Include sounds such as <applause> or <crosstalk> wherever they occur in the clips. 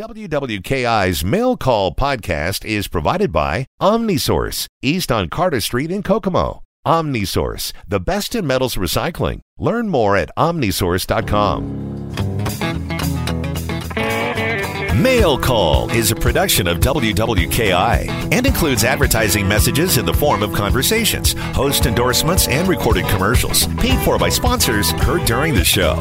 WWKI's Mail Call podcast is provided by Omnisource, east on Carter Street in Kokomo. Omnisource, the best in metals recycling. Learn more at omnisource.com. Mail Call is a production of WWKI and includes advertising messages in the form of conversations, host endorsements, and recorded commercials. Paid for by sponsors heard during the show.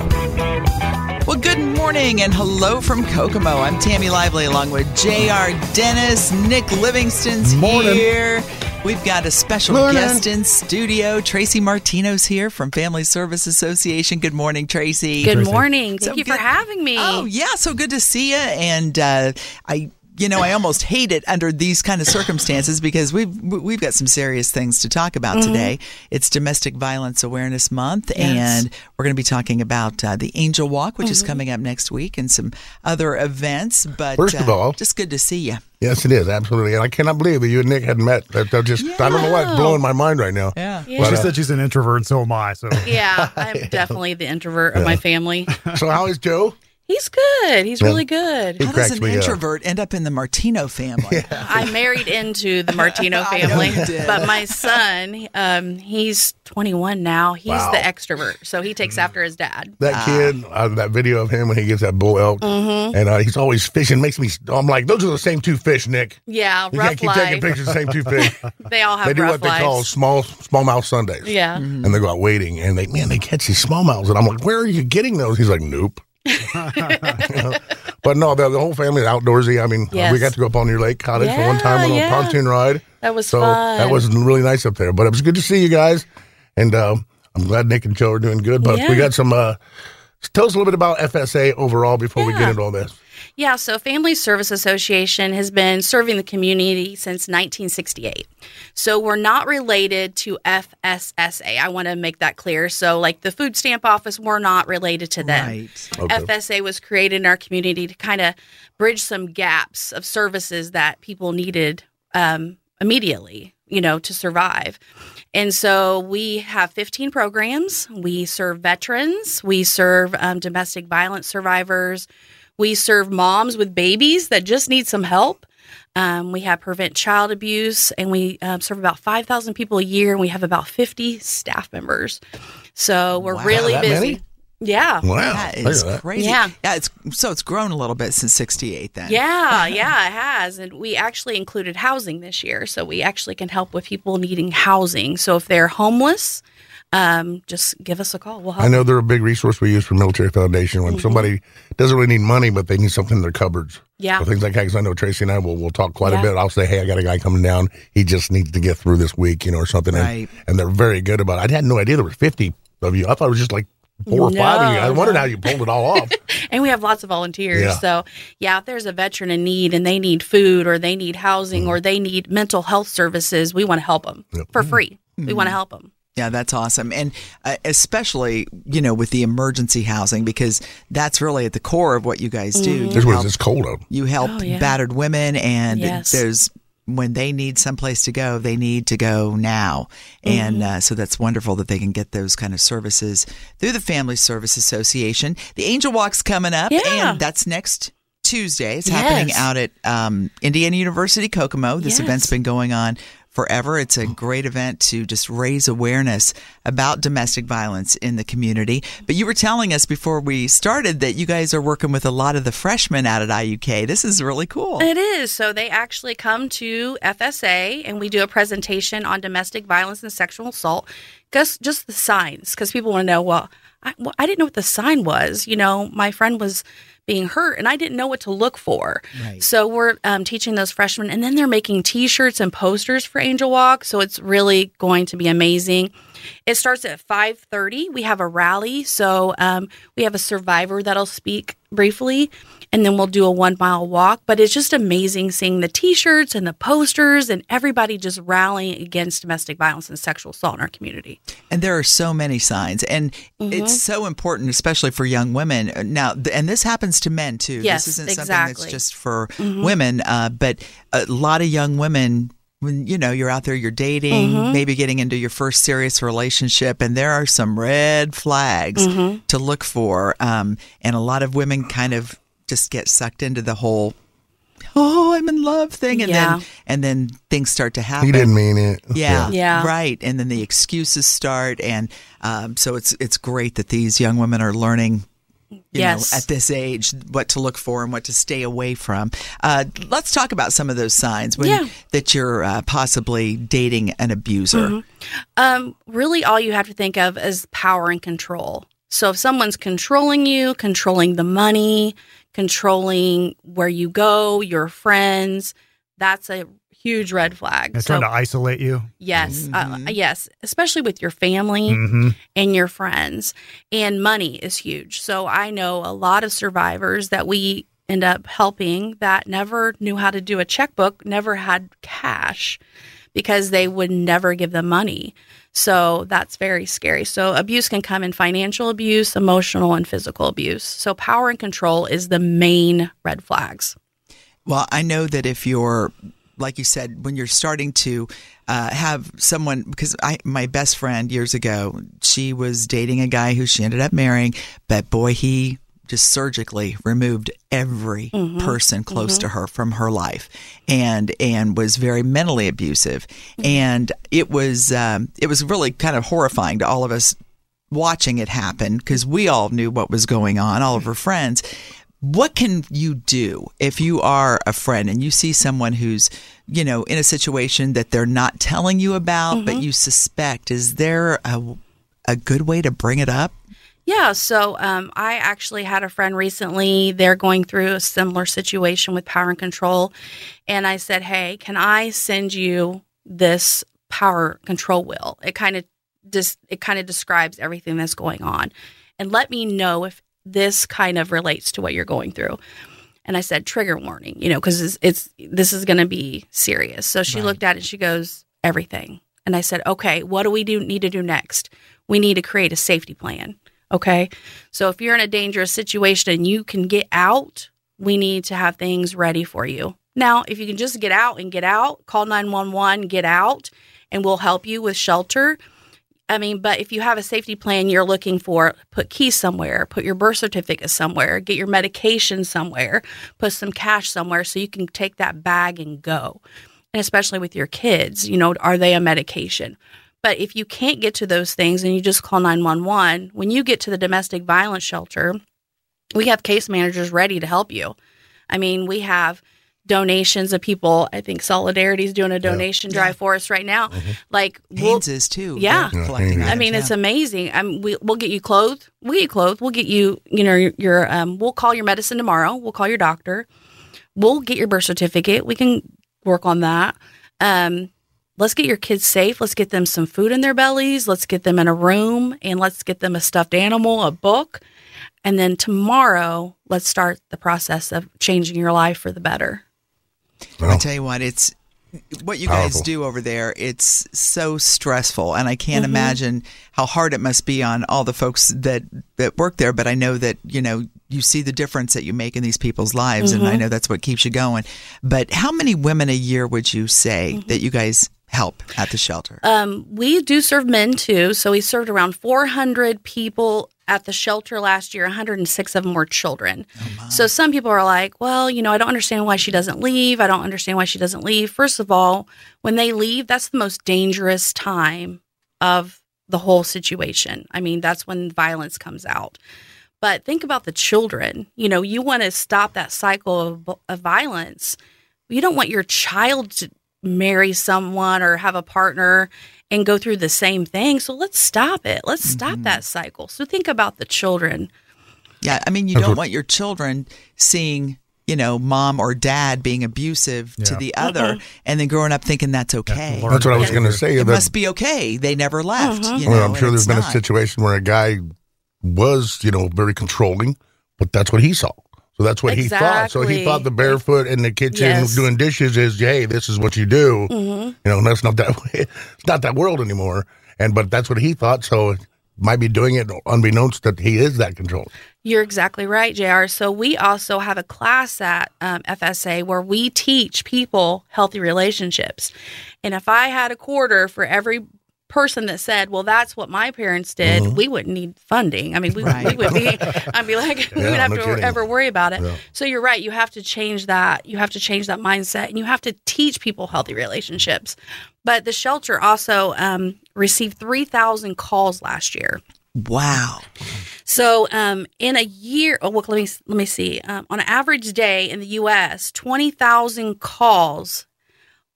Well, good morning and hello from Kokomo. I'm Tammy Lively along with J.R. Dennis. Nick Livingston's Morning. here. We've got a special Morning. guest in studio. Tracy Martino's here from Family Service Association. Good morning, Tracy. Good morning. Thank So you for having me. Oh, yeah. So good to see you. And uh, I. You know, I almost hate it under these kind of circumstances because we've we've got some serious things to talk about Mm-hmm. today. It's Domestic Violence Awareness Month, and we're going to be talking about uh, the Angel Walk, which Mm-hmm. is coming up next week, and some other events. But First of uh, all- just good to see you. Yes, it is absolutely, and I cannot believe that you and Nick hadn't met. That, that just I don't know why it's blowing my mind right now. Yeah. Yeah. But, She uh, said she's an introvert, and so am I. So Yeah, I'm definitely the introvert of my family. so how is Joe? He's good. He's really good. He How does an me up. introvert end up in the Martino family? <laughs> I married into the Martino <laughs> family, but my son, um, he's 21 now. He's Wow. the extrovert, so he takes after his dad. That kid, uh, that video of him when he gets that bull elk, Mm-hmm. and uh, he's always fishing. Makes me. I'm like, those are the same two fish, Nick. Yeah, You rough can't keep taking pictures of the same two fish. <laughs> They all have they do rough what they call small smallmouth Sundays. yeah. and they go out waiting, and they man, they catch these smallmouths, and I'm like, where are you getting those? He's like, nope. <laughs> But no, the, the whole family is outdoorsy. I mean, Yes. we got to go up on your lake cottage for one time on Yeah, a yeah. pontoon ride. That was so fun. that was really nice up there. But it was good to see you guys, and uh, I'm glad Nick and Joe are doing good. But we got some. Uh, tell us a little bit about FSA overall before we get into all this. Yeah, so Family Service Association has been serving the community since 1968. So we're not related to FSSA. I want to make that clear. So, like the food stamp office, we're not related to them. Right. Okay. FSA was created in our community to kind of bridge some gaps of services that people needed um, immediately, you know, to survive. And so we have 15 programs. We serve veterans, we serve um, domestic violence survivors, we serve moms with babies that just need some help. Um, we have prevent child abuse, and we um, serve about 5,000 people a year, and we have about 50 staff members. So we're Wow, really that busy. many? Yeah. Wow, That look is at that. crazy. Yeah. Yeah. It's so it's grown a little bit since '68. Then. Yeah, <laughs> yeah, it has. And we actually included housing this year. So we actually can help with people needing housing. So if they're homeless, um, just give us a call. We'll help. I know they're a big resource we use for Military Foundation when somebody doesn't really need money, but they need something in their cupboards. Mm-hmm. Yeah. So things like that, because I know Tracy and I will will talk quite Yeah. a bit. I'll say, hey, I got a guy coming down. He just needs to get through this week, you know, or something. And- Right. And, they're very good about it. I had no idea there were 50 of you. I thought it was just like four or five of you. I No, wondered how you pulled it all off. <laughs> And we have lots of volunteers. Yeah. So, yeah, if there's a veteran in need and they need food or they need housing or they need mental health services, we want to help them for free. We want to help them. Yeah, that's awesome. And uh, especially, you know, with the emergency housing, because that's really at the core of what you guys do. You This was help, it's cold out. you help Oh, yeah. battered women, and Yes. there's when they need someplace to go, they need to go now. And Mm-hmm. uh, so that's wonderful that they can get those kind of services through the Family Service Association. The Angel Walk's coming up, Yeah. and that's next Tuesday. It's happening out at um, Indiana University, Kokomo. This Yes. event's been going on forever. It's a great event to just raise awareness about domestic violence in the community. But you were telling us before we started that you guys are working with a lot of the freshmen out at IUK. This is really cool. It is. So they actually come to FSA and we do a presentation on domestic violence and sexual assault. Just, just the signs, because people want to know, well I, well, I didn't know what the sign was. You know, my friend was being hurt and I didn't know what to look for. Right. So we're um, teaching those freshmen and then they're making t shirts and posters for Angel Walk. So it's really going to be amazing. It starts at 5:30. We have a rally, so um, we have a survivor that'll speak briefly, and then we'll do a one mile walk. But it's just amazing seeing the T-shirts and the posters and everybody just rallying against domestic violence and sexual assault in our community. And there are so many signs, and Mm-hmm. it's so important, especially for young women. Now, and this happens to men too. Yes, this isn't something exactly. Mm-hmm. that's just for women, uh, but a lot of young women. When you know you're out there, you're dating, Mm-hmm. maybe getting into your first serious relationship, and there are some red flags Mm-hmm. to look for. Um, and a lot of women kind of just get sucked into the whole "oh, I'm in love" thing, and Yeah. then and then things start to happen. He didn't mean it. Yeah, Yeah. right. And then the excuses start, and um, so it's it's great that these young women are learning. You Yes. know, at this age, what to look for and what to stay away from. Uh, let's talk about some of those signs when Yeah. that you're uh, possibly dating an abuser. Um, really, all you have to think of is power and control. So if someone's controlling you, controlling the money, controlling where you go, your friends, that's a huge red flag. They're So trying to isolate you. yes, uh, yes, especially with your family Mm-hmm. and your friends. And money is huge. So I know a lot of survivors that we end up helping that never knew how to do a checkbook, never had cash because they would never give them money. So that's very scary. So abuse can come in financial abuse, emotional, and physical abuse. So power and control is the main red flags. Well, I know that if you're, like you said, when you're starting to uh, have someone, because I, my best friend years ago, she was dating a guy who she ended up marrying, but boy, he just surgically removed every mm-hmm. Mm-hmm. person close to mm-hmm. her from her life, and and was very mentally abusive, and it was um, it was really kind of horrifying to all of us watching it happen because we all knew what was going on, all of her friends. What can you do if you are a friend and you see someone who's, you know, in a situation that they're not telling you about, but you suspect? Is there a, a good way to bring it up? Yeah, so um, I actually had a friend recently. They're going through a similar situation with power and control. And I said, Hey, can I send you this power control wheel? It kind of just it kind of describes everything that's going on. And let me know if this kind of relates to what you're going through. And I said, trigger warning, you know, because it's, it's this is going to be serious. So she looked at it she goes, everything. And I said, okay, what do we do need to do next? We need to create a safety plan. Okay. So if you're in a dangerous situation and you can get out, we need to have things ready for you. Now, if you can just get out and get out, call 911, get out, and we'll help you with shelter. I mean, but if you have a safety plan you're looking for, put keys somewhere, put your birth certificate somewhere, get your medication somewhere, put some cash somewhere so you can take that bag and go. And especially with your kids, you know, are they a medication? But if you can't get to those things and you just call 911, when you get to the domestic violence shelter, we have case managers ready to help you. I mean, we have donations of people. I think Solidarity is doing a donation drive for us right now. Like, we'll, Haynes is too. Yeah. Collecting Yeah, I mean, it's yeah. amazing. I mean, we, we'll get you clothed. We'll get you clothed. We'll get you, you know, your, your um, we'll call your medicine tomorrow. We'll call your doctor. We'll get your birth certificate. We can work on that. Um, let's get your kids safe. Let's get them some food in their bellies. Let's get them in a room and let's get them a stuffed animal, a book. And then tomorrow, let's start the process of changing your life for the better. I Well, tell you what, it's what you guys do over there. It's so stressful, and I can't Mm-hmm. imagine how hard it must be on all the folks that that work there. But I know that you know you see the difference that you make in these people's lives, and I Mm-hmm. know that's what keeps you going. But how many women a year would you say Mm-hmm. that you guys help at the shelter? Um, we do serve men too. So we served around 400 people at the shelter last year. 106 of them were children. so some people are like, well, you know, I don't understand why she doesn't leave. I don't understand why she doesn't leave. First of all, when they leave, that's the most dangerous time of the whole situation. I mean, that's when violence comes out. But think about the children. You know, you want to stop that cycle of, of violence. You don't want your child to marry someone or have a partner and go through the same thing. So let's stop it. Let's stop that cycle. So think about the children. Yeah, I mean, you don't want your children seeing, you know, mom or dad being abusive to the other, and then growing up thinking that's okay. learn That's what I was going to say. It that- must be okay. They never left. Mm-hmm. You Well, know, I'm sure and there's it's been a situation where a guy was, you know, very controlling, but that's what he saw. So that's what he thought. So he thought the barefoot in the kitchen Yes. doing dishes is, hey, this is what you do. Mm-hmm. You know, and that's not that way. <laughs> It's not that world anymore. And but that's what he thought. So might be doing it unbeknownst that he is that controlling. You're exactly right, JR. So we also have a class at um, FSA where we teach people healthy relationships. And if I had a quarter for every person that said, "Well, that's what my parents did," Mm-hmm. we wouldn't need funding. I mean, we, Right. we would be. <laughs> I'd be like, we Yeah, would have no to kidding. ever worry about it. Yeah. So you're right. You have to change that. You have to change that mindset, and you have to teach people healthy relationships. But the shelter also um, received three thousand calls last year. Wow. So, um, in a year, oh, well, let me let me see. Um, on an average day in the U.S., twenty thousand calls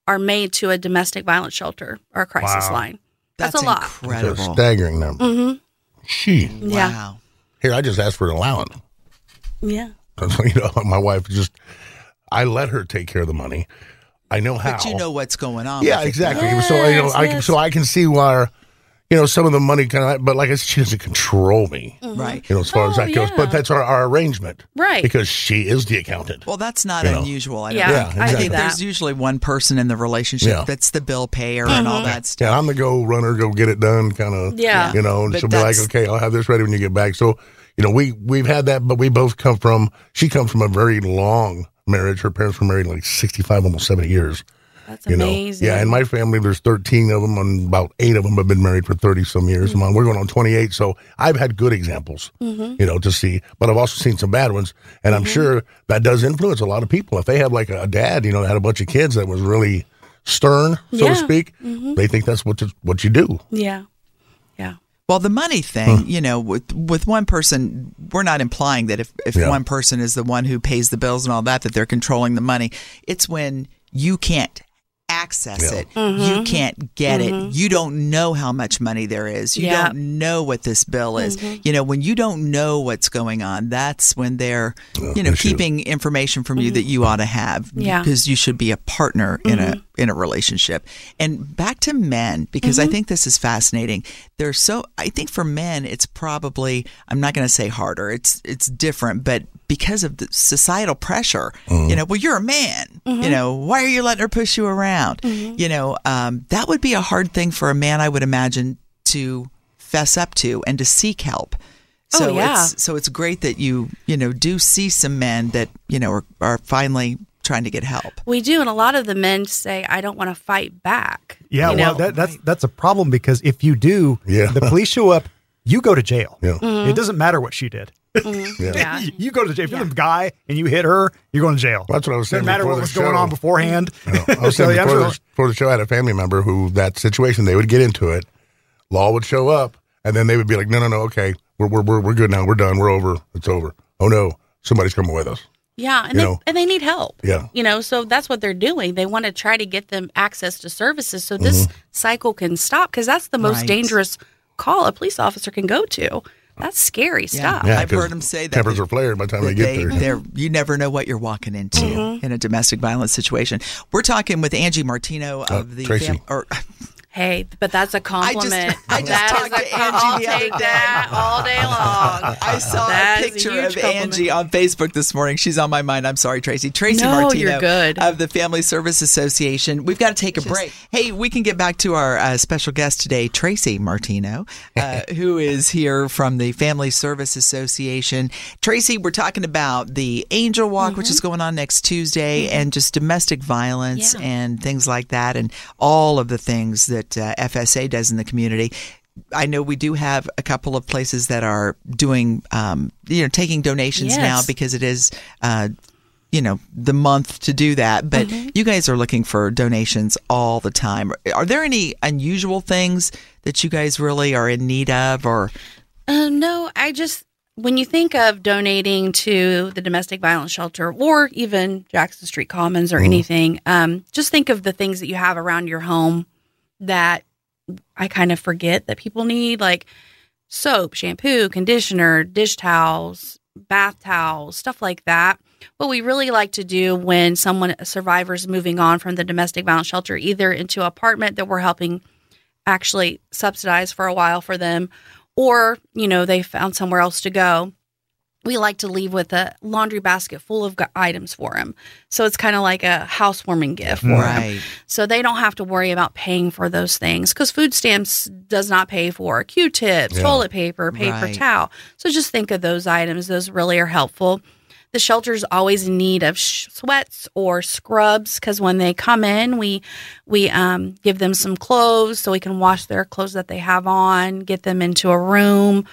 are made to a domestic violence shelter or a crisis Wow. line. That's, a lot. It's a staggering number. Mm-hmm. She. Yeah, Wow. Here, I just asked for an allowance. yeah. <laughs> you know, my wife just, I let her take care of the money. I know how. But you know what's going on. Yeah, with it. exactly. so you know, Yes, I so I can see why, you know, some of the money kind of. But like I said, she doesn't control me. Mm-hmm. Right. You know, as far as Oh, that goes. But that's our, our arrangement, Right. Because she is the accountant. Well, that's not You know. unusual. I don't Yeah, think. Yeah, I think there's usually one person in the relationship Yeah. that's the bill payer and all mm-hmm. that stuff. Yeah, I'm the go runner, go get it done, kind of. Yeah. You know, and But she'll be like, "Okay, I'll have this ready when you get back." So, you know, we we've had that, but we both come from. She comes from a very long marriage. Her parents were married like 65, almost 70 years. That's you know. amazing. Yeah, in my family, there's 13 of them, and about eight of them have been married for 30 some years. Mm-hmm. And We're going on 28, so I've had good examples, you know, to see. But I've also seen some bad ones, and Mm-hmm. I'm sure that does influence a lot of people. If they have like a dad, you know, that had a bunch of kids that was really stern, so Yeah. to speak, they think that's what what you do. yeah, yeah. Well, the money thing, you know, with with one person, we're not implying that if if Yeah. one person is the one who pays the bills and all that, that they're controlling the money. It's when you can't access Yeah. it, mm-hmm. you can't get it, mm-hmm. you don't know how much money there is, you Yeah. don't know what this bill is. Mm-hmm. You know, when you don't know what's going on, that's when they're, you know, issue. keeping information from you that you ought to have Yeah. because you should be a partner in a in a relationship. And back to men because I mm-hmm. think this is fascinating. They're so I think for men it's probably I'm not going to say harder. It's it's different, but because of the societal pressure, mm-hmm. you know, well you're a man. You mm-hmm. know, why are you letting her push you around? You know, um, that would be a hard thing for a man I would imagine to fess up to and to seek help. Oh, So yeah. it's so it's great that you you know do see some men that you know are, are finally trying to get help. We do, and a lot of the men say, "I don't want to fight back." Yeah, you well, know? that, that's that's a problem because if you do, Yeah. the police show up, you go to jail. Yeah. Mm-hmm. It doesn't matter what she did. yeah. You- <laughs> you go to jail. If you're the guy and you hit her, you're going to jail. That's what I was saying Doesn't matter before what the was going on beforehand. You know, I was <laughs> So, saying yeah, before, I'm the, before the show, I had a family member who that situation they would get into it, law would show up, and then they would be like, "No, no, no, okay, we're we're we're, we're good now, we're done, we're over, it's over." Oh no, somebody's coming with us. Yeah, and they know? and they need help. Yeah. you know, so that's what they're doing. They want to try to get them access to services so this Mm-hmm. cycle can stop because that's the most Right. dangerous call a police officer can go to. That's scary stuff. I've heard them say that tempers are flared by the time that they get they, there. you never know what you're walking into in a domestic violence situation. We're talking with Angie Martino of the Uh, Tracy. or <laughs> Hey, but that's a compliment. <laughs> I just That talked to Angie I'll the other take day. that all day long. I saw That a is a picture of compliment. Angie on Facebook this morning. She's on my mind. I'm sorry, Tracy. Tracy No, Martino you're good. of the Family Service Association. We've got to take a break. Hey, we can get back to our uh, special guest today, Tracy Martino, uh, <laughs> who is here from the Family Service Association. Tracy, we're talking about the Angel Walk, which is going on next Tuesday, and just domestic violence Mm-hmm. Yeah. and things like that, and all of the things that uh, FSA does in the community. I know we do have a couple of places that are doing, um, you know, taking donations Yes. now because it is, uh, you know, the month to do that. But Mm-hmm. you guys are looking for donations all the time. Are there any unusual things that you guys really are in need of, or Uh, no, I just when you think of donating to the domestic violence shelter or even Jackson Street Commons or anything, um, just think of the things that you have around your home that I kind of forget that people need, like soap, shampoo, conditioner, dish towels, bath towels, stuff like that. what we really like to do when someone a survivor is moving on from the domestic violence shelter, either into an apartment that we're helping actually subsidize for a while for them, or you know they found somewhere else to go. We like to leave with a laundry basket full of items for them. So it's kind of like a housewarming gift for. Right. So they don't have to worry about paying for those things because food stamps does not pay for Q-tips, Yeah. toilet paper, paper Right. towel. So just think of those items; those really are helpful. The shelter's always in need of sh- sweats or scrubs because when they come in, we we um, give them some clothes so we can wash their clothes that they have on, get them into a room.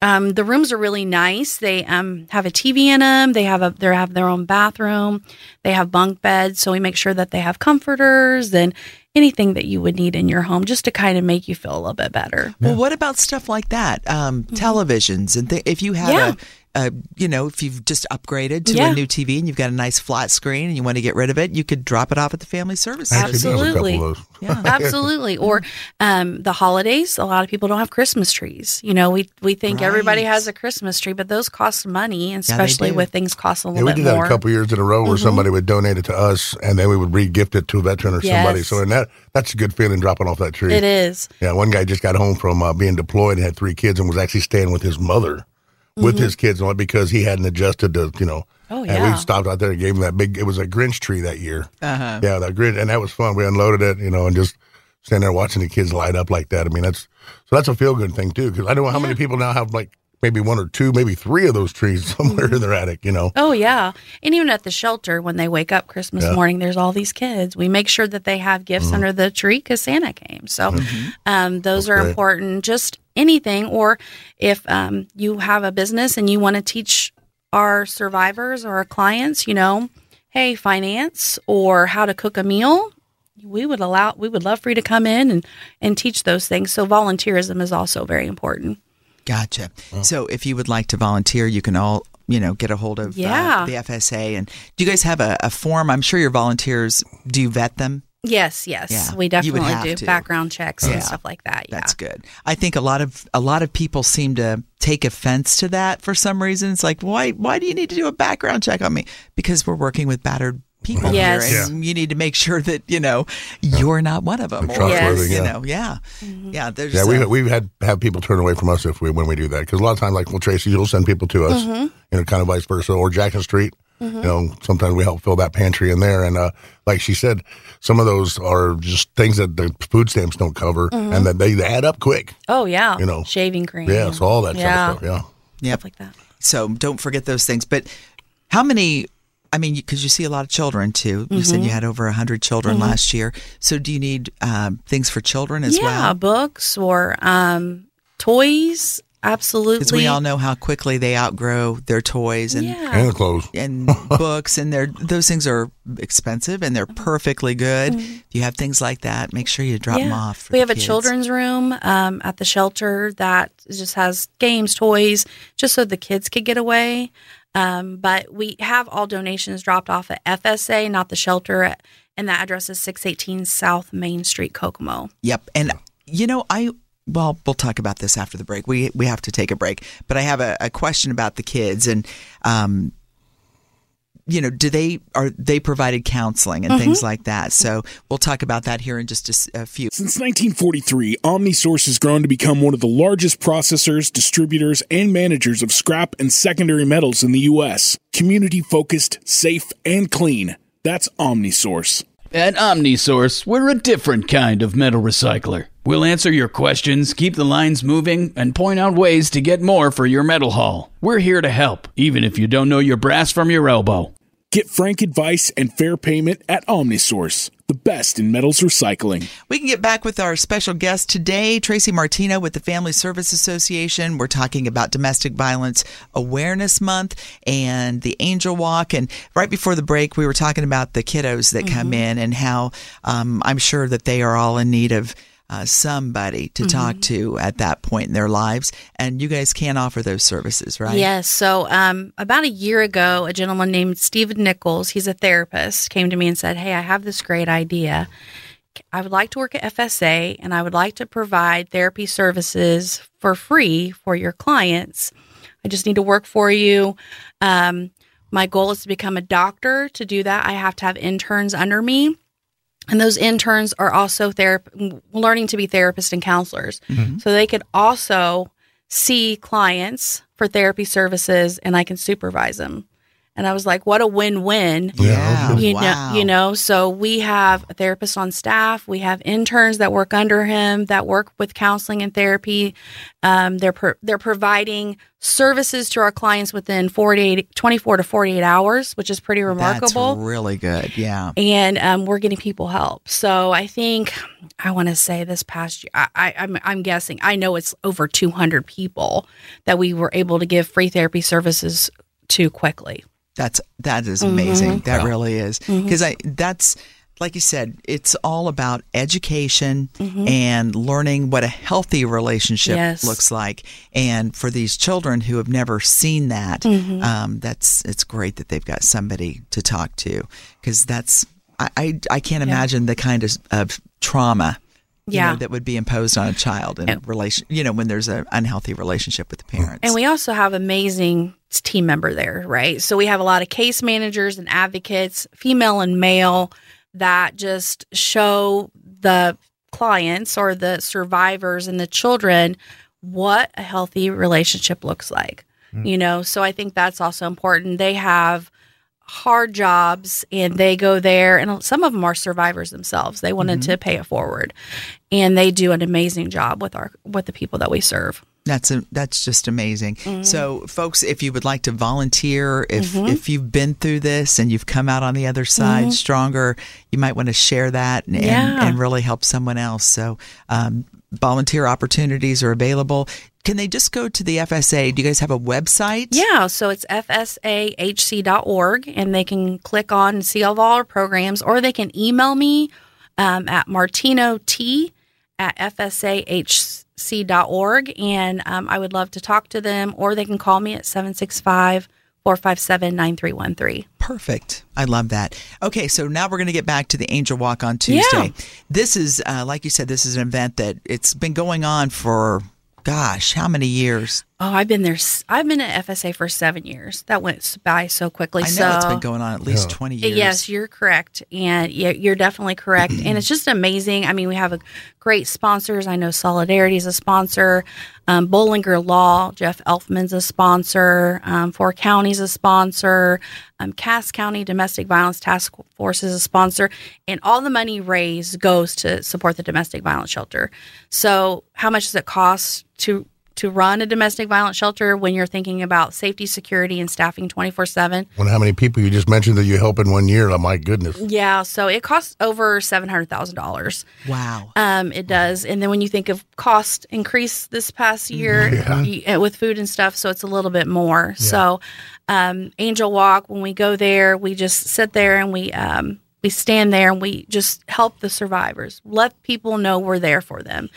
Um, the rooms are really nice. They um, have a TV in them. They have a they have their own bathroom. They have bunk beds, so we make sure that they have comforters and anything that you would need in your home just to kind of make you feel a little bit better. Well, what about stuff like that? Um, televisions and th- if you have Mm-hmm. Yeah. a, a, you know, if you've just upgraded to Yeah. a new TV and you've got a nice flat screen and you want to get rid of it, you could drop it off at the family services. Actually, do have a couple Absolutely. Yeah. <laughs> Absolutely. Or um, the holidays. A lot of people don't have Christmas trees. You know, we we think everybody has a Christmas tree, but those cost money, and Yeah, they especially with things cost a Yeah, little we bit did that more. a couple years in a row where somebody would donate it to us, and then we would re-gift it to a veteran or somebody. Yes. So, and that that's a good feeling dropping off that tree. it is. Yeah, one guy just got home from uh, being deployed and had three kids and was actually staying with his mother, with his kids, only because he hadn't adjusted to, you know. Mm-hmm. Oh, And we stopped out there and gave him that big. It was a Grinch tree that year. Uh-huh. Yeah, that Grinch, and that was fun. We unloaded it, you know, and just standing there watching the kids light up like that. I mean, that's so that's a feel good thing too. Because I don't know how many people now have like maybe one or two, maybe three of those trees <laughs> somewhere Mm-hmm. in their attic. You know. Oh yeah, and even at the shelter when they wake up Christmas Yeah. morning, there's all these kids. We make sure that they have gifts under the tree because Santa came. So um, those are important. Just anything, or if um, you have a business and you want to teach our survivors or our clients, you know, hey, finance or how to cook a meal. We would allow. We would love for you to come in and and teach those things. So volunteerism is also very important. Gotcha. So if you would like to volunteer, you can all, you know, get a hold of uh, Yeah. the FSA. And do you guys have a, a form? I'm sure your volunteers, do you vet them? Yes, yes, Yeah, we you would definitely have do to. background checks Yeah. and stuff like that. Yeah. That's good. I think a lot of a lot of people seem to take offense to that for some reason. It's like, why why do you need to do a background check on me? Because we're working with battered people Yes. here, and you need to make sure that you know you're not one of them. They're or, trustworthy, you yeah. know, yeah, Mm-hmm. yeah. There's Yeah, we've we've had have people turn away from us if we when we do that because a lot of times, like well, Tracy, you'll send people to us, Mm-hmm. you know, kind of vice versa, or Jackson Street. You know, sometimes we help fill that pantry in there, and uh, like she said, some of those are just things that the food stamps don't cover, and that they, they add up quick. Oh yeah, You know. shaving cream. Yeah, so all that yeah. kind of stuff. Yeah, Yep. stuff like that. So don't forget those things. But how many? I mean, because you see a lot of children too. You said Mm-hmm. you had over hundred children last year. So do you need um, things for children as yeah, well? Yeah, books or um, toys. Absolutely. Because we all know how quickly they outgrow their toys and Yeah. and clothes. and <laughs> books, and they're those things are expensive and they're perfectly good. If you have things like that, make sure you drop them off. we the have a children's room um, at the shelter that just has games, toys, just so the kids could get away. Um, but we have all donations dropped off at FSA, not the shelter, and that address is 618 South Main Street, Kokomo. Yep. And you know, I well, we'll talk about this after the break. We we have to take a break, but I have a, a question about the kids and um you know, do they are they provided counseling and things like that? So we'll talk about that here in just a few. Since 1943, OmniSource has grown to become one of the largest processors, distributors, and managers of scrap and secondary metals in the U.S. Community focused, safe, and clean. That's OmniSource. At OmniSource, we're a different kind of metal recycler. We'll answer your questions, keep the lines moving, and point out ways to get more for your metal haul. We're here to help, even if you don't know your brass from your elbow. Get frank advice and fair payment at OmniSource, the best in metals recycling. We can get back with our special guest today, Tracy Martino with the Family Service Association. We're talking about Domestic Violence Awareness Month and the Angel Walk. And right before the break, we were talking about the kiddos that come in and how um, I'm sure that they are all in need of. Uh, somebody to talk to at that point in their lives, and you guys can offer those services, right? Yes. So, um, about a year ago, a gentleman named Stephen Nichols, he's a therapist, came to me and said, Hey, I have this great idea. I would like to work at FSA and I would like to provide therapy services for free for your clients. I just need to work for you. Um, My goal is to become a doctor. To do that, I have to have interns under me. And those interns are also therap- learning to be therapists and counselors. Mm-hmm. So they could also see clients for therapy services and I can supervise them. And I was like, what a win win Yeah. you wow. know you know so we have a therapist on staff we have interns that work under him that work with counseling and therapy um, they're pro- they're providing services to our clients within 48 24 to 48 hours which is pretty remarkable That's really good. Yeah. and um, we're getting people help. So I think I want to say this past year, I, I, I'm I'm guessing I know it's over 200 people that we were able to give free therapy services to quickly. That's that is Mm-hmm. amazing. That really is because I that's like you said, it's all about education and learning what a healthy relationship Mm-hmm. Yes. looks like. And for these children who have never seen that, Mm-hmm. um, that's it's great that they've got somebody to talk to because that's I, I I can't imagine the kind of, of trauma. You Yeah. know, that would be imposed on a child in a relation, you know, when there's an unhealthy relationship with the parents. And we also have amazing team member there, right? So we have a lot of case managers and advocates, female and male, that just show the clients or the survivors and the children what a healthy relationship looks like. Hmm. You know, so I think that's also important. They have hard jobs and they go there and some of them are survivors themselves. They wanted to pay it forward. And they do an amazing job with our with the people that we serve. That's a, that's just amazing. Mm-hmm. So, folks, if you would like to volunteer, if if you've been through this and you've come out on the other side stronger, you might want to share that and, and, Mm-hmm. And really help someone else. So, um, volunteer opportunities are available. Can they just go to the FSA? Do you guys have a website? Yeah, so it's fsahc.org and they can click on see all of our programs or they can email me um, at martinot at fsahc.org and um, I would love to talk to them or they can call me at 765 457 9313. Perfect. I love that. Okay, so now we're going to get back to the Angel Walk on Tuesday. Yeah. This is, uh, like you said, this is an event that it's been going on for, gosh, how many years? Oh, I've been there. s- I've been at FSA for seven years. That went by so quickly. I know so it's been going on at least 20 years. Yes, you're correct. And yeah, you're definitely correct. and it's just amazing. I mean, we have a great sponsors. I know Solidarity is a sponsor. Um, Bollinger Law, Jeff Elfman's a sponsor. Um, Four Counties a sponsor. Um, Cass County Domestic Violence Task Force is a sponsor. And all the money raised goes to support the domestic violence shelter. So, how much does it cost to to run a domestic violence shelter when you're thinking about safety, security, and staffing 24 7? Wonder how many people you just mentioned that you help in one year. Oh, my goodness. Yeah, so it costs over seven hundred thousand dollars. Wow. Um, it does, and then when you think of cost increase this past year you- uh, with food and stuff, so it's a little bit more. So, um, Angel Walk, when we go there, we just sit there and we um, we stand there and we just help the survivors, let people know we're there for them,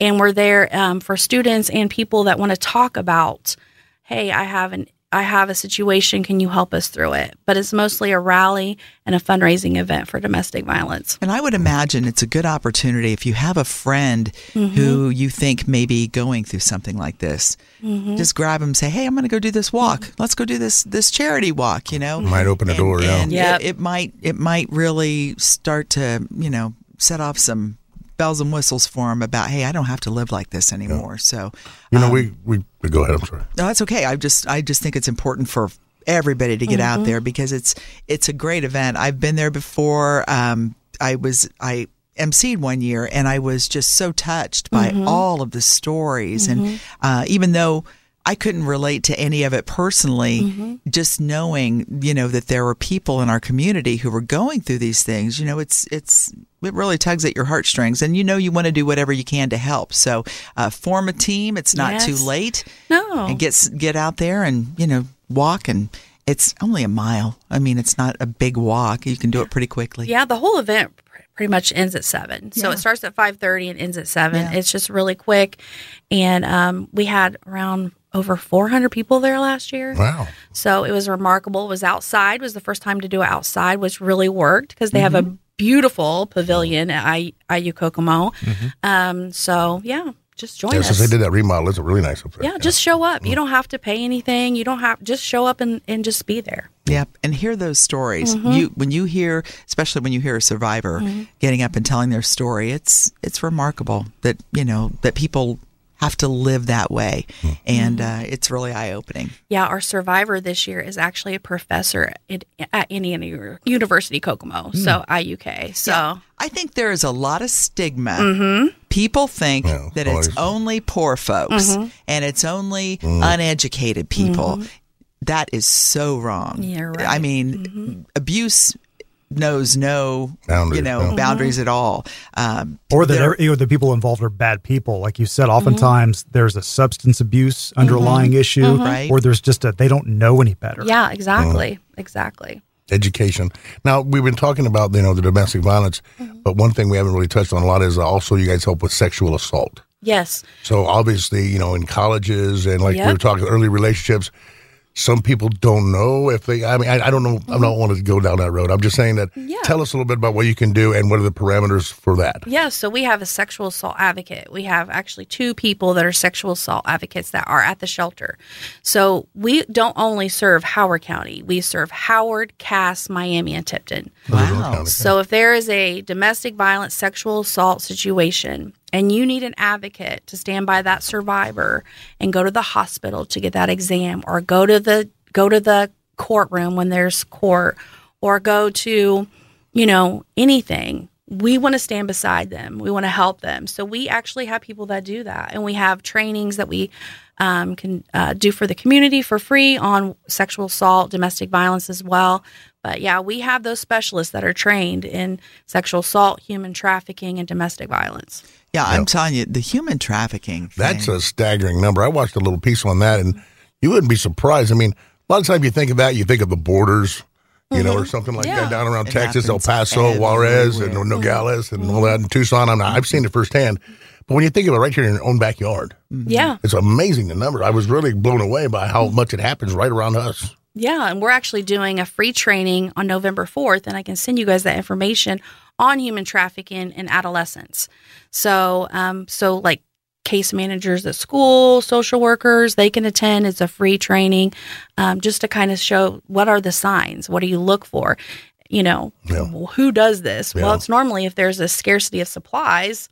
and we're there um, for students and people that want to talk about, hey, I have an I have a situation. Can you help us through it? But it's mostly a rally and a fundraising event for domestic violence. And I would imagine it's a good opportunity if you have a friend Mm-hmm. who you think may be going through something like this. Mm-hmm. Just grab them and say, "Hey, I'm going to go do this walk. Let's go do this this charity walk." You know, it Might open a And- door, yeah. and Yep. it, it might it might really start to you know set off some bells and whistles for them about, "Hey, I don't have to live like this anymore." So, You know, um, we, we go ahead. I'm sorry. no, that's okay. I just I just think it's important for everybody to get out there because it's it's a great event. I've been there before. Um, I was I emceed one year and I was just so touched by all of the stories and uh, even though I couldn't relate to any of it personally, just knowing you know that there were people in our community who were going through these things. You know, it's it's it really tugs at your heartstrings, and you know you want to do whatever you can to help. So uh, form a team. It's not too late No. and get get out there and you know walk and it's only a mile. I mean, it's not a big walk. You can do it pretty quickly. Yeah, the whole event pretty much ends at seven. So it starts at five thirty and ends at seven. Yeah. It's just really quick, and um, we had around over four hundred people there last year. Wow. So it was remarkable. It was outside. It was the first time to do it outside, which really worked because they have a beautiful pavilion at I- IU Kokomo. Um, so yeah, just join Yeah, us. since they did that remodel, it's really nice up there. yeah, just show up. You Mm. don't have to pay anything. You don't have just show up and, and just be there. Yep, and hear those stories. Mm-hmm. You when you hear, especially when you hear a survivor getting up and telling their story, it's it's remarkable that you know that people have to live that way, and uh, it's really eye opening. Yeah, our survivor this year is actually a professor at, at Indiana University Kokomo, hmm. so IUK. So I think there is a lot of stigma. Mm-hmm. People think Yeah, that it's always. only poor folks mm-hmm. and it's only uneducated people. Mm-hmm. That is so wrong. You're right. I mean, abuse knows no you know yeah. boundaries mm-hmm. at all. Um, or that every- you know, the people involved are bad people. Like you said, mm-hmm. oftentimes there's a substance abuse mm-hmm. underlying issue, Right. or there's just a they don't know any better. yeah, exactly, exactly. education. Now we've been talking about you know the domestic violence, but one thing we haven't really touched on a lot is uh, also you guys help with sexual assault. Yes, So obviously, you know, in colleges and like we were talking early relationships, some people don't know if they. I mean, I, I don't know. I don't mm-hmm. want to go down that road. I'm just saying that. Yeah. Tell us a little bit about what you can do and what are the parameters for that. Yeah, so we have a sexual assault advocate. We have actually two people that are sexual assault advocates that are at the shelter. So we don't only serve Howard County, we serve Howard, Cass, Miami, and Tipton. wow. So if there is a domestic violence sexual assault situation and you need an advocate to stand by that survivor and go to the hospital to get that exam or go to the go to the courtroom when there's court or go to you know anything we want to stand beside them. We want to help them. So we actually have people that do that. And we have trainings that we um, can uh, do for the community for free on sexual assault domestic violence as well. But yeah we have those specialists that are trained in sexual assault human trafficking and domestic violence. Yeah, I'm telling you, the human trafficking. That's thing, a staggering number. I watched a little piece on that, and you wouldn't be surprised. I mean, a lot of times you think of that, you think of the borders, you know, or mm-hmm. something like Yeah. that down around It Texas, El happens Paso, Juarez, and everywhere. Nogales, and all mm-hmm. that, in Tucson. I'm not, I've seen it firsthand. But when you think of it right here in your own backyard, yeah it's amazing the number. I was really blown away by how much it happens right around us. Yeah, and we're actually doing a free training on November 4th, and I can send you guys that information on human trafficking in adolescents. So, um, so like case managers at school, social workers, they can attend. It's a free training, um, just to kind of show what are the signs, what do you look for, you know, Yeah. who does this? Yeah. Well, it's normally if there's a scarcity of supplies,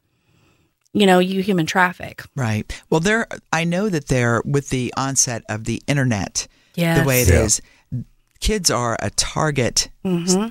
you know, you human traffic. Right. Well, there. I know that there, with the onset of the internet, Yes. the way it Yeah. is, kids are a target Mm-hmm.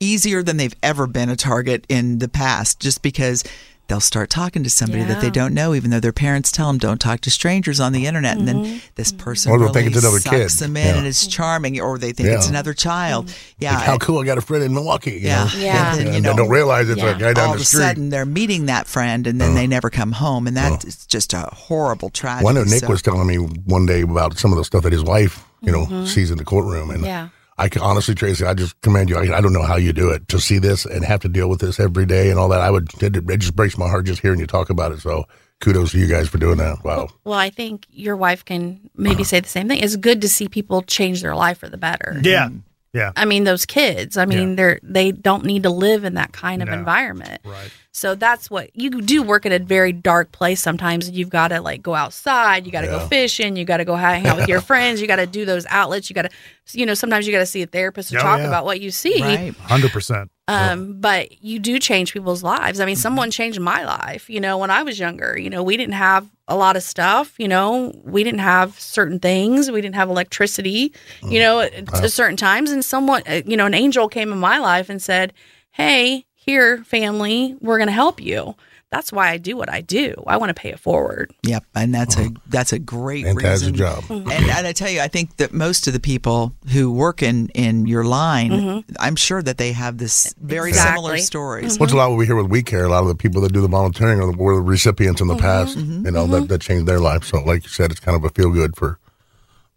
easier than they've ever been a target in the past, just because they'll start talking to somebody that they don't know, even though their parents tell them don't talk to strangers on the internet, and then mm-hmm. this mm-hmm. person Or they'll really think it's another sucks kid. them in, Yeah. and it's charming, or they think it's another child. Mm-hmm. Yeah. Like, how cool! I got a friend in Milwaukee. You Yeah. know? Yeah. And then, And you they know, don't realize it's a guy down all the street. All of a sudden they're meeting that friend and then uh-huh. they never come home and that's uh-huh. just a horrible tragedy. Well, I know Nick So- was telling me one day about some of the stuff that his wife, you know, sees in the courtroom, and Yeah. I can honestly, Tracy, I just commend you. I, I don't know how you do it to see this and have to deal with this every day and all that. I would it, it just breaks my heart just hearing you talk about it. So kudos to you guys for doing that. Wow. Well, I think your wife can maybe say the same thing. It's good to see people change their life for the better. Yeah. Yeah. I mean, those kids. I mean, Yeah. they're they don't need to live in that kind of No. environment. Right. So that's what you do. Work in a very dark place sometimes. You've got to like go outside. You got to go fishing. You got to go hang out with your <laughs> friends. You got to do those outlets. You got to, you know, sometimes you got to see a therapist to Oh, talk yeah. about what you see. Right. Hundred percent. Um, but you do change people's lives. I mean, someone changed my life. You know, when I was younger, you know, we didn't have a lot of stuff. You know, we didn't have certain things. We didn't have electricity. You know, at, at certain times, and someone, uh, you know, an angel came in my life and said, "Hey, here, family, we're going to help you." That's why I do what I do. I want to pay it forward. Yep, and that's a uh-huh. that's a great Fantastic reason. job. Mm-hmm. And, and I tell you, I think that most of the people who work in in your line, mm-hmm. I'm sure that they have this very similar Exactly. stories. What's a lot what we hear with We Care, a lot of the people that do the volunteering are the, were the recipients in the past, you know, that, that changed their life. So, like you said, it's kind of a feel good for,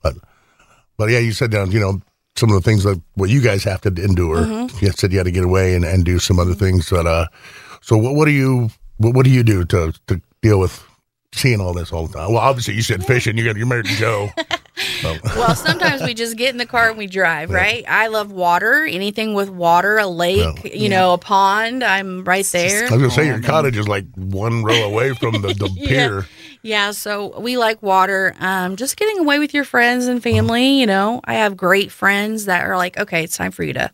but, but yeah, you said, uh, you know, some of the things that what you guys have to endure. You said you had to get away and, and do some other things But uh, so what, what do you, what, what do you do to, to deal with seeing all this all the time? Well, obviously you said fishing, you got, you're married to Joe. So, <laughs> Well, sometimes we just get in the car and we drive, right? I love water. Anything with water, a lake, you know, a pond, I'm right there. I was gonna say your cottage is like one row away from the, the <laughs> Yeah. pier. Yeah, so we like water. Um, just getting away with your friends and family. You know, I have great friends that are like, okay, it's time for you to.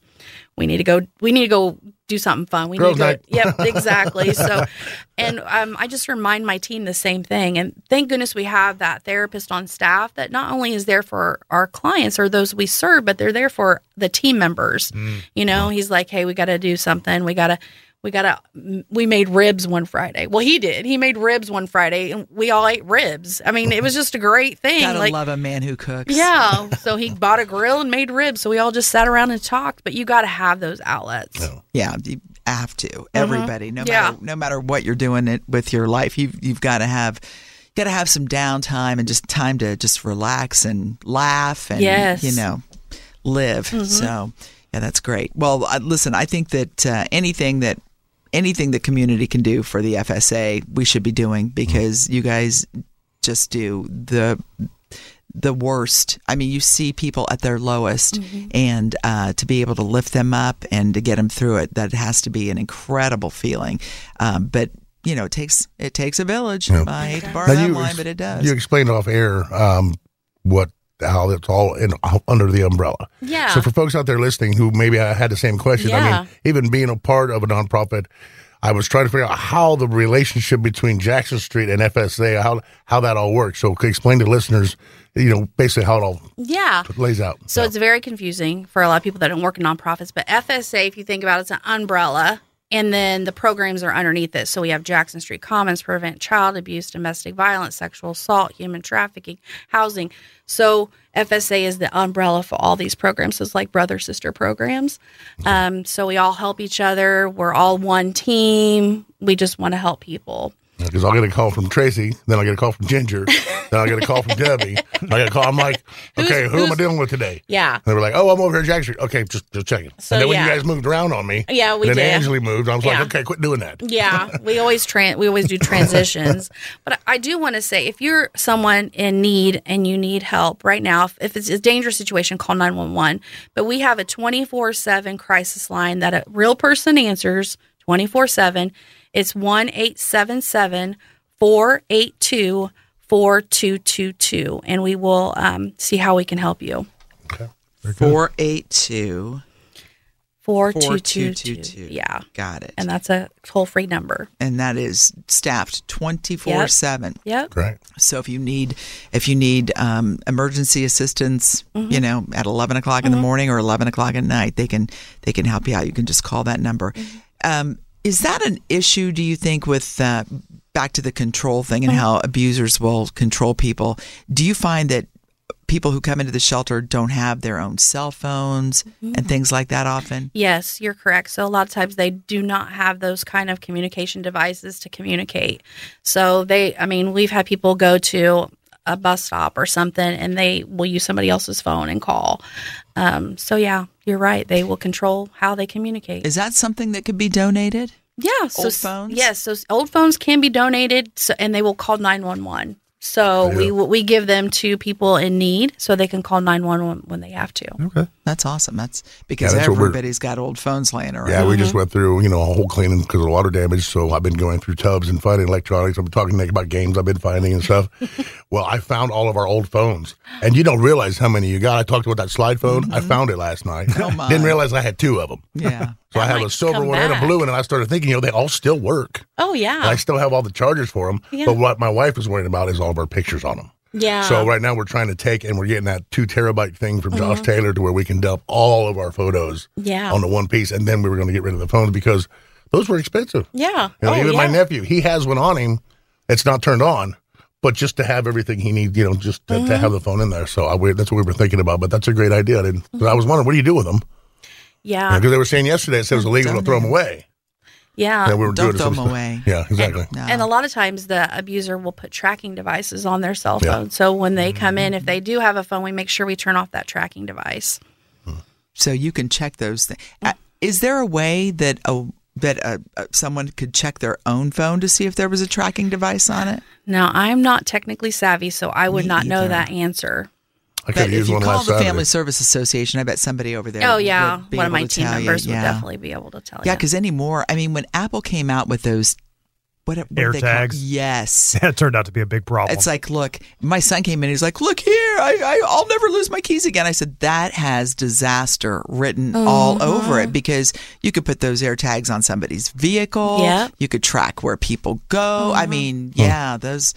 We need to go. We need to go do something fun. We Girls' need to night. go. Yep, <laughs> exactly. so, and um, I just remind my team the same thing. And thank goodness we have that therapist on staff that not only is there for our clients or those we serve, but they're there for the team members. Mm. You know, he's like, hey, we got to do something. We got to. We got to. We made ribs one Friday. Well, he did. He made ribs one Friday, and we all ate ribs. I mean, it was just a great thing. Gotta like, love a man who cooks. yeah. <laughs> So he bought a grill and made ribs. So we all just sat around and talked. But you got to have those outlets. Yeah, you have to. Everybody, no Mm-hmm. Yeah. matter no matter what you're doing it with your life, you've you've got to have got to have some downtime and just time to just relax and laugh and Yes. Mm-hmm. you know live. So yeah, that's great. Well, uh, listen, I think that uh, anything that anything the community can do for the FSA, we should be doing because you guys just do the the worst. I mean, you see people at their lowest, Mm-hmm. and uh, to be able to lift them up and to get them through it, that has to be an incredible feeling. Um, but you know, it takes it takes a village. I hate to borrow Now, that you line, but it does. You explained off air um, what how it's all in under the umbrella. Yeah. So for folks out there listening who maybe I had the same question, yeah. I mean, even being a part of a nonprofit, I was trying to figure out how the relationship between Jackson Street and FSA, how how that all works. So could explain to listeners, you know, basically how it all Yeah. lays out. So it's very confusing for a lot of people that don't work in nonprofits. But FSA, if you think about it, it's an umbrella. And then the programs are underneath it. So we have Jackson Street Commons, Prevent Child Abuse, Domestic Violence, Sexual Assault, Human Trafficking, Housing. So FSA is the umbrella for all these programs. So it's like brother sister programs. Um, so we all help each other. We're all one team. We just want to help people. Because I'll get a call from Tracy, then I'll get a call from Ginger, then I'll get a call from Debbie. I get a call. I'm like, <laughs> okay, who am I dealing with today? Yeah. And they were like, oh, I'm over here at Jackson Street. Okay, just, just checking. So, and then when yeah. you guys moved around on me, Yeah, we and then did. Angela moved, I was Yeah. like, okay, quit doing that. Yeah, <laughs> we always tran we always do transitions. but I do want to say if you're someone in need and you need help right now, if, if it's a dangerous situation, call 911. But we have a 24/7 crisis line that a real person answers 24/7. It's 1-877 482 4222 and we will um, see how we can help you. Four eight two 4222. 4222. Yeah. Got it. And that's a toll-free number. and that is staffed twenty four seven. Yep. Right. So if you need if you need um, emergency assistance, Mm-hmm. you know, at eleven o'clock in the morning or eleven o'clock at night, they can they can help you out. You can just call that number. Mm-hmm. Um, is that an issue? Do you think with uh, back to the control thing Mm-hmm. and how abusers will control people? Do you find that people who come into the shelter don't have their own cell phones Mm-hmm. and things like that often? Yes, you're correct. So a lot of times they do not have those kind of communication devices to communicate. So they, I mean, we've had people go to a bus stop or something and they will use somebody else's phone and call. Um, so yeah, you're right. They will control how they communicate. Is that something that could be donated? yeah. So old s- phones? Yes. So old phones can be donated so, and they will call 911. So we we give them to people in need so they can call 911 when they have to. Okay. That's awesome. That's because that's everybody's got old phones laying around. Yeah, we Mm-hmm. just went through, you know, a whole cleaning because of water damage. So I've been going through tubs and finding electronics. I've been talking to Nick about games I've been finding and stuff. <laughs> well, I found all of our old phones, and you don't realize how many you got. I talked about that slide phone. I found it last night. Oh, <laughs> my. Didn't realize I had two of them. Yeah. So I have a silver one and a blue one, and I started thinking, you know, they all still work. Oh And yeah. I still have all the chargers for them. Yeah. But what my wife is worried about is all of our pictures on them. Yeah. So right now we're trying to take and we're getting that two terabyte thing from Josh Mm-hmm. Taylor to where we can dump all of our photos Yeah. on the one piece, and then we were going to get rid of the phones because those were expensive. yeah. You know, oh, even yeah. my nephew, he has one on him. It's not turned on, but just to have everything he needs, you know, just to, Mm-hmm. to have the phone in there. So I, we, that's what we were thinking about. But that's a great idea. I, didn't, but I was wondering, what do you do with them? Yeah. Because they were saying yesterday it said it was illegal to throw them away. Yeah. And we were Don't doing throw some them away. <laughs> Yeah, exactly. No. And a lot of times the abuser will put tracking devices on their cell Yeah. phone. So when they come in, if they do have a phone, we make sure we turn off that tracking device. so you can check those things. Uh, is there a way that a that uh uh someone could check their own phone to see if there was a tracking device on it? Now, I'm not technically savvy, so I would Me not know that answer. I could But if you one call the Saturday. Family Service Association, I bet somebody over there. Oh yeah, would be one of my team tell you. members would Yeah. definitely be able to tell you. Yeah, you. because anymore, I mean, when Apple came out with those, what, what Air they call- tags? Yes. <laughs> that turned out to be a big problem. It's like, look, my son came in. He's like, look here, I, I, I'll never lose my keys again. I said that has disaster written oh, all over it because you could put those air tags on somebody's vehicle. Yeah, You could track where people go. I uh-huh. mean, yeah, those.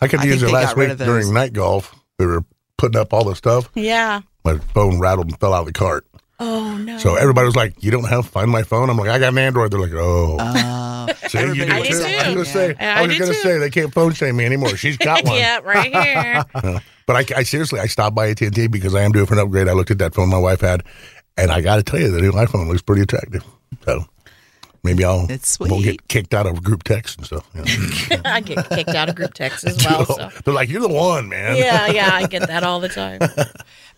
I could I use think it they last got week during night golf. We were putting up all the stuff. yeah. My phone rattled and fell out of the cart. Oh no. So everybody was like, "You don't have Find My Phone." I'm like, "I got an Android." They're like, "Oh." Uh, <laughs> See, you do I was too. too. I was gonna say, Yeah, I I was do gonna too. say they can't phone shame me anymore. She's got <laughs> one. yeah, right here. <laughs> Uh, but I, I seriously, I stopped by AT and T because I am due for an upgrade. I looked at that phone my wife had, and I got to tell you, the new iPhone looks pretty attractive. So maybe I'll won't get kicked out of group text and stuff. know. <laughs> I get kicked out of group text as <laughs> well. So. They're like, "You're the one, man." Yeah, yeah, I get <laughs> that all the time.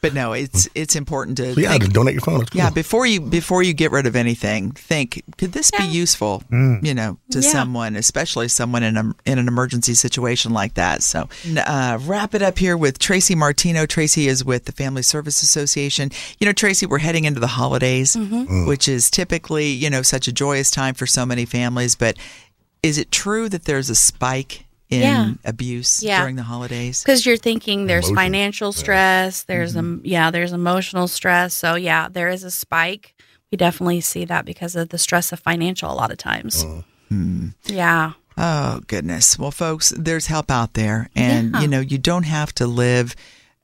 But no, it's it's important to So yeah, think just donate your phone. It's cool. Yeah, before you before you get rid of anything, think could this be useful? Mm. You know, to Yeah. someone, especially someone in a in an emergency situation like that. So, uh, wrap it up here with Tracy Martino. Tracy is with the Family Service Association. You know, Tracy, we're heading into the holidays, mm-hmm. mm. which is typically you know such a joyous time for so many families. But is it true that there's a spike in Yeah. abuse Yeah. during the holidays? Because you're thinking there's Emotion. financial stress, there's um, yeah, there's emotional stress. So yeah, there is a spike. We definitely see that because of the stress of financial a lot of times. Yeah. Oh goodness. Well, folks, there's help out there, and Yeah. you know you don't have to live.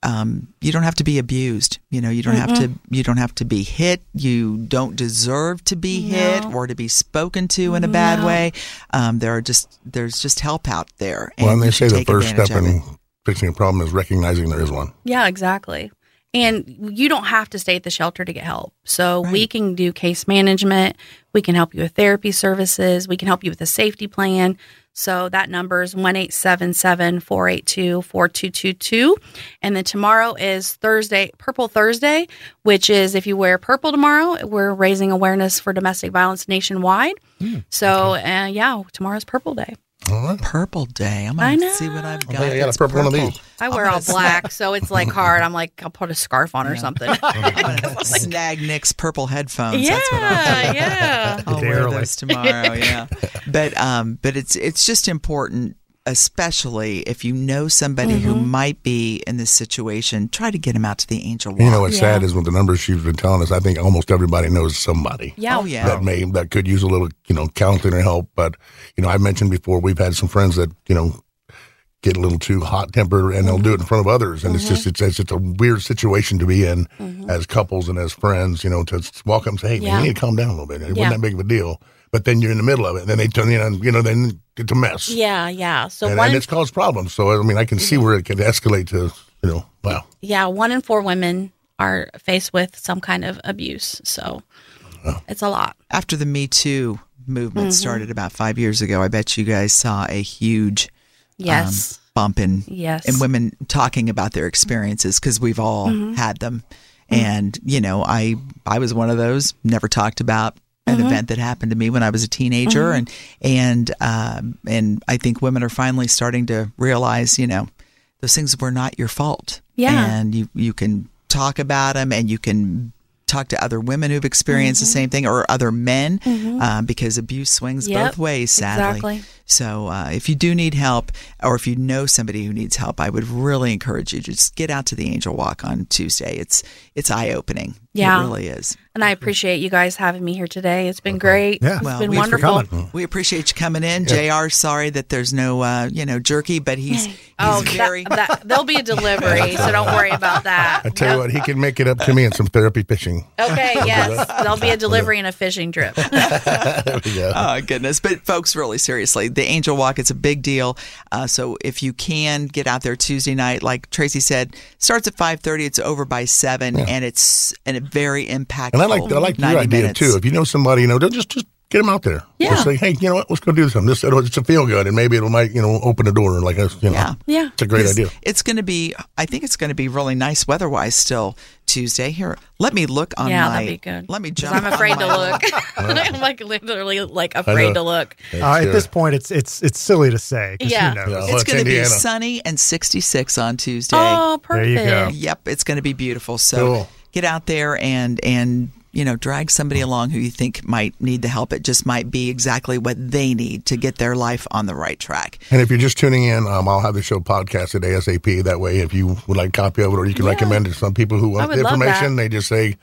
Um, you don't have to be abused. You know, you don't have to. You don't have to be hit. You don't deserve to be hit or to be spoken to in a bad way. Um, there are just there's just help out there. well, and they say the first step in fixing a problem is recognizing there is one. Yeah, exactly. And you don't have to stay at the shelter to get help. So we can do case management. We can help you with therapy services. We can help you with a safety plan. So that number is 1 482 4222. And then tomorrow is Thursday, Purple Thursday, which is if you wear purple tomorrow, we're raising awareness for domestic violence nationwide. Hmm, so, uh, yeah, tomorrow's Purple Day. All right. Purple day. I'm I gonna know. see what I've got. think I got a that's purple one of these. I wear all <laughs> black, so it's like hard. I'm like, I'll put a scarf on or something. <laughs> I'm gonna <laughs> snag Nick's purple headphones. yeah, That's what I'll do. yeah. I'll wear Barely. those tomorrow. Yeah, but um, but it's it's just important, especially if you know somebody who Mm-hmm. might be in this situation. Try to get them out to the Angel Walk. You know what's sad is with the numbers she's been telling us. I think almost everybody knows somebody. Yeah. Oh yeah. that may that could use a little you know counseling or help. But you know, I mentioned before we've had some friends that you know get a little too hot tempered and they'll do it in mm-hmm. front of others, and it's just mm-hmm. it's, it's just a weird situation to be in mm-hmm. as couples and as friends. You know, to walk up and say, "Hey, man, you need to calm down a little bit." It Yeah. wasn't that big of a deal. But then you're in the middle of it, and then they turn in know, you know, then it's a mess, Yeah, yeah. So and, one, and it's caused problems. So I mean, I can see where it can escalate to you know, wow. yeah, one in four women are faced with some kind of abuse. So it's a lot. After the Me Too movement Mm-hmm. started about five years ago, I bet you guys saw a huge Yes. bump in Yes. in women talking about their experiences because we've all Mm-hmm. had them. And you know, I I was one of those. Never talked about an Mm-hmm. event that happened to me when I was a teenager, and and um, and I think women are finally starting to realize, you know, those things were not your fault. Yeah. and you you can talk about them, and you can talk to other women who've experienced the same thing or other men um, because abuse swings Mm-hmm. Yep, both ways sadly exactly. So uh, if you do need help or if you know somebody who needs help i would really encourage you to just get out to the angel walk on tuesday it's it's eye-opening Yeah. it really is And I appreciate you guys having me here today. It's been great. Yeah. It's Well, been we- Thanks for wonderful. we appreciate you coming in jr sorry that there's no uh, you know jerky but he's he's Oh, very that, that, there'll be a delivery, <laughs> so don't worry about that. I tell you what, he can make it up to me in some therapy fishing. Okay, yes, there'll be a delivery and a fishing trip. <laughs> There we go. Oh goodness! But folks, really seriously, the Angel Walk it's a big deal. Uh, so if you can get out there Tuesday night, like Tracy said, starts at five thirty. It's over by seven, and it's and a very impactful. And I like I like your idea minutes. too. If you know somebody, you know, don't just just get them out there. Yeah. Just say, hey, you know what? Let's go do something. This it'll, it's a feel good, and maybe it'll might you know open the door like us. You know, Yeah. Yeah. it's a great 'Cause idea. It's going to be. I think it's going to be really nice weather-wise still Tuesday. Here, let me look on yeah, my. that'd be good. Let me jump. I'm afraid to look. <laughs> <laughs> I'm like literally like afraid to look. Uh, at this point, it's it's it's silly to say. Yeah. Who knows? Yeah. Well, It's it's going to be sunny and 66 on Tuesday. Oh, There you perfect. go. Yep, it's going to be beautiful. So Cool. get out there and and you know drag somebody along who you think might need the help. It just might be exactly what they need to get their life on the right track. And if you're just tuning in, um, I'll have the show podcasted ASAP. That way, if you would like a copy of it, or you can Yeah. recommend it to some people who want the information, they just say,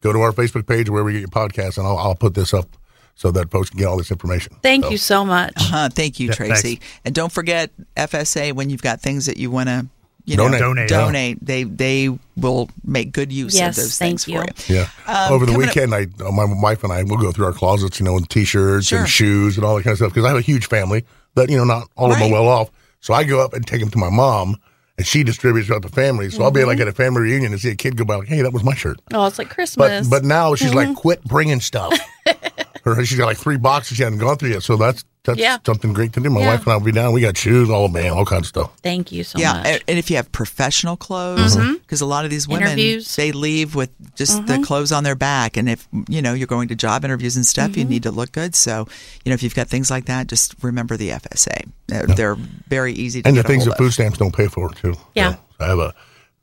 go to our Facebook page wherever you get your podcast, and I'll, I'll put this up so that folks can get all this information. Thank So, you so much. Uh, thank you, Yeah, Tracy. thanks. And don't forget FSA when you've got things that you want to you know Donate. Donate. donate. They they will make good use Yes, of those thank things you. for you. Yeah. Um, Over the coming up- weekend, I uh, my wife and I will go through our closets, you know, with t-shirts Sure. and shoes and all that kind of stuff because I have a huge family, but you know, not all of them are well off. So I go up and take them to my mom, and she distributes throughout the family. So I'll be Mm-hmm. like at a family reunion and see a kid go by like, "Hey, that was my shirt." Oh, it's like But Christmas. but now she's Mm-hmm. like, "Quit bringing stuff." <laughs> Her, she's got like three boxes she hadn't gone through yet. So that's that's Yeah. something great to do. My Yeah. wife and I will be down. We got shoes, all man, all kinds of stuff. Thank you so yeah, much. and, and if you have professional clothes, mm-hmm. mm-hmm. because a lot of these women Interviews. they leave with just the mm-hmm. clothes on their back, and if you know you're going to job interviews and stuff, you need to look good. So you know if you've got things like that, just remember the FSA. They're, they're very easy to And the get a things hold that of. food stamps don't pay for too. Yeah. So I have a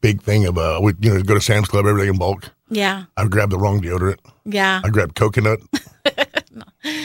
big thing of uh, we you know go to Sam's Club, everything in bulk. yeah. I grabbed the wrong deodorant. Yeah. I grabbed coconut. <laughs>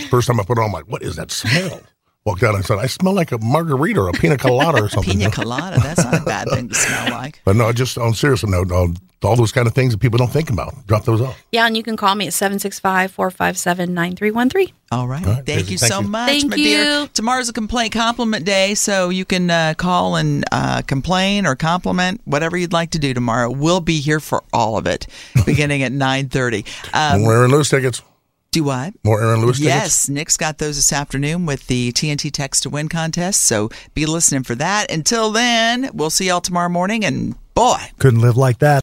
First time I put it on, I'm like, what is that smell? Walked out and said, I smell like a margarita or a pina colada or <laughs> something. Pina colada. That's not a bad thing to smell <laughs> like. But no, just on serious note, no, all those kind of things that people don't think about, drop those off. Yeah, and you can call me at 765 457 9313. All right. All right, Thank Daisy, you thank so you. much, Thank my dear. you. Tomorrow's a complaint compliment day, so you can uh, call and uh, complain or compliment whatever you'd like to do tomorrow. We'll be here for all of it, <laughs> beginning at nine thirty. Um, More Aaron Lewis tickets. Do what? More Aaron Lewis tickets. Yes, Nick's got those this afternoon with the TNT Text to Win contest. So be listening for that. Until then, we'll see y'all tomorrow morning. And boy, Couldn't live like that.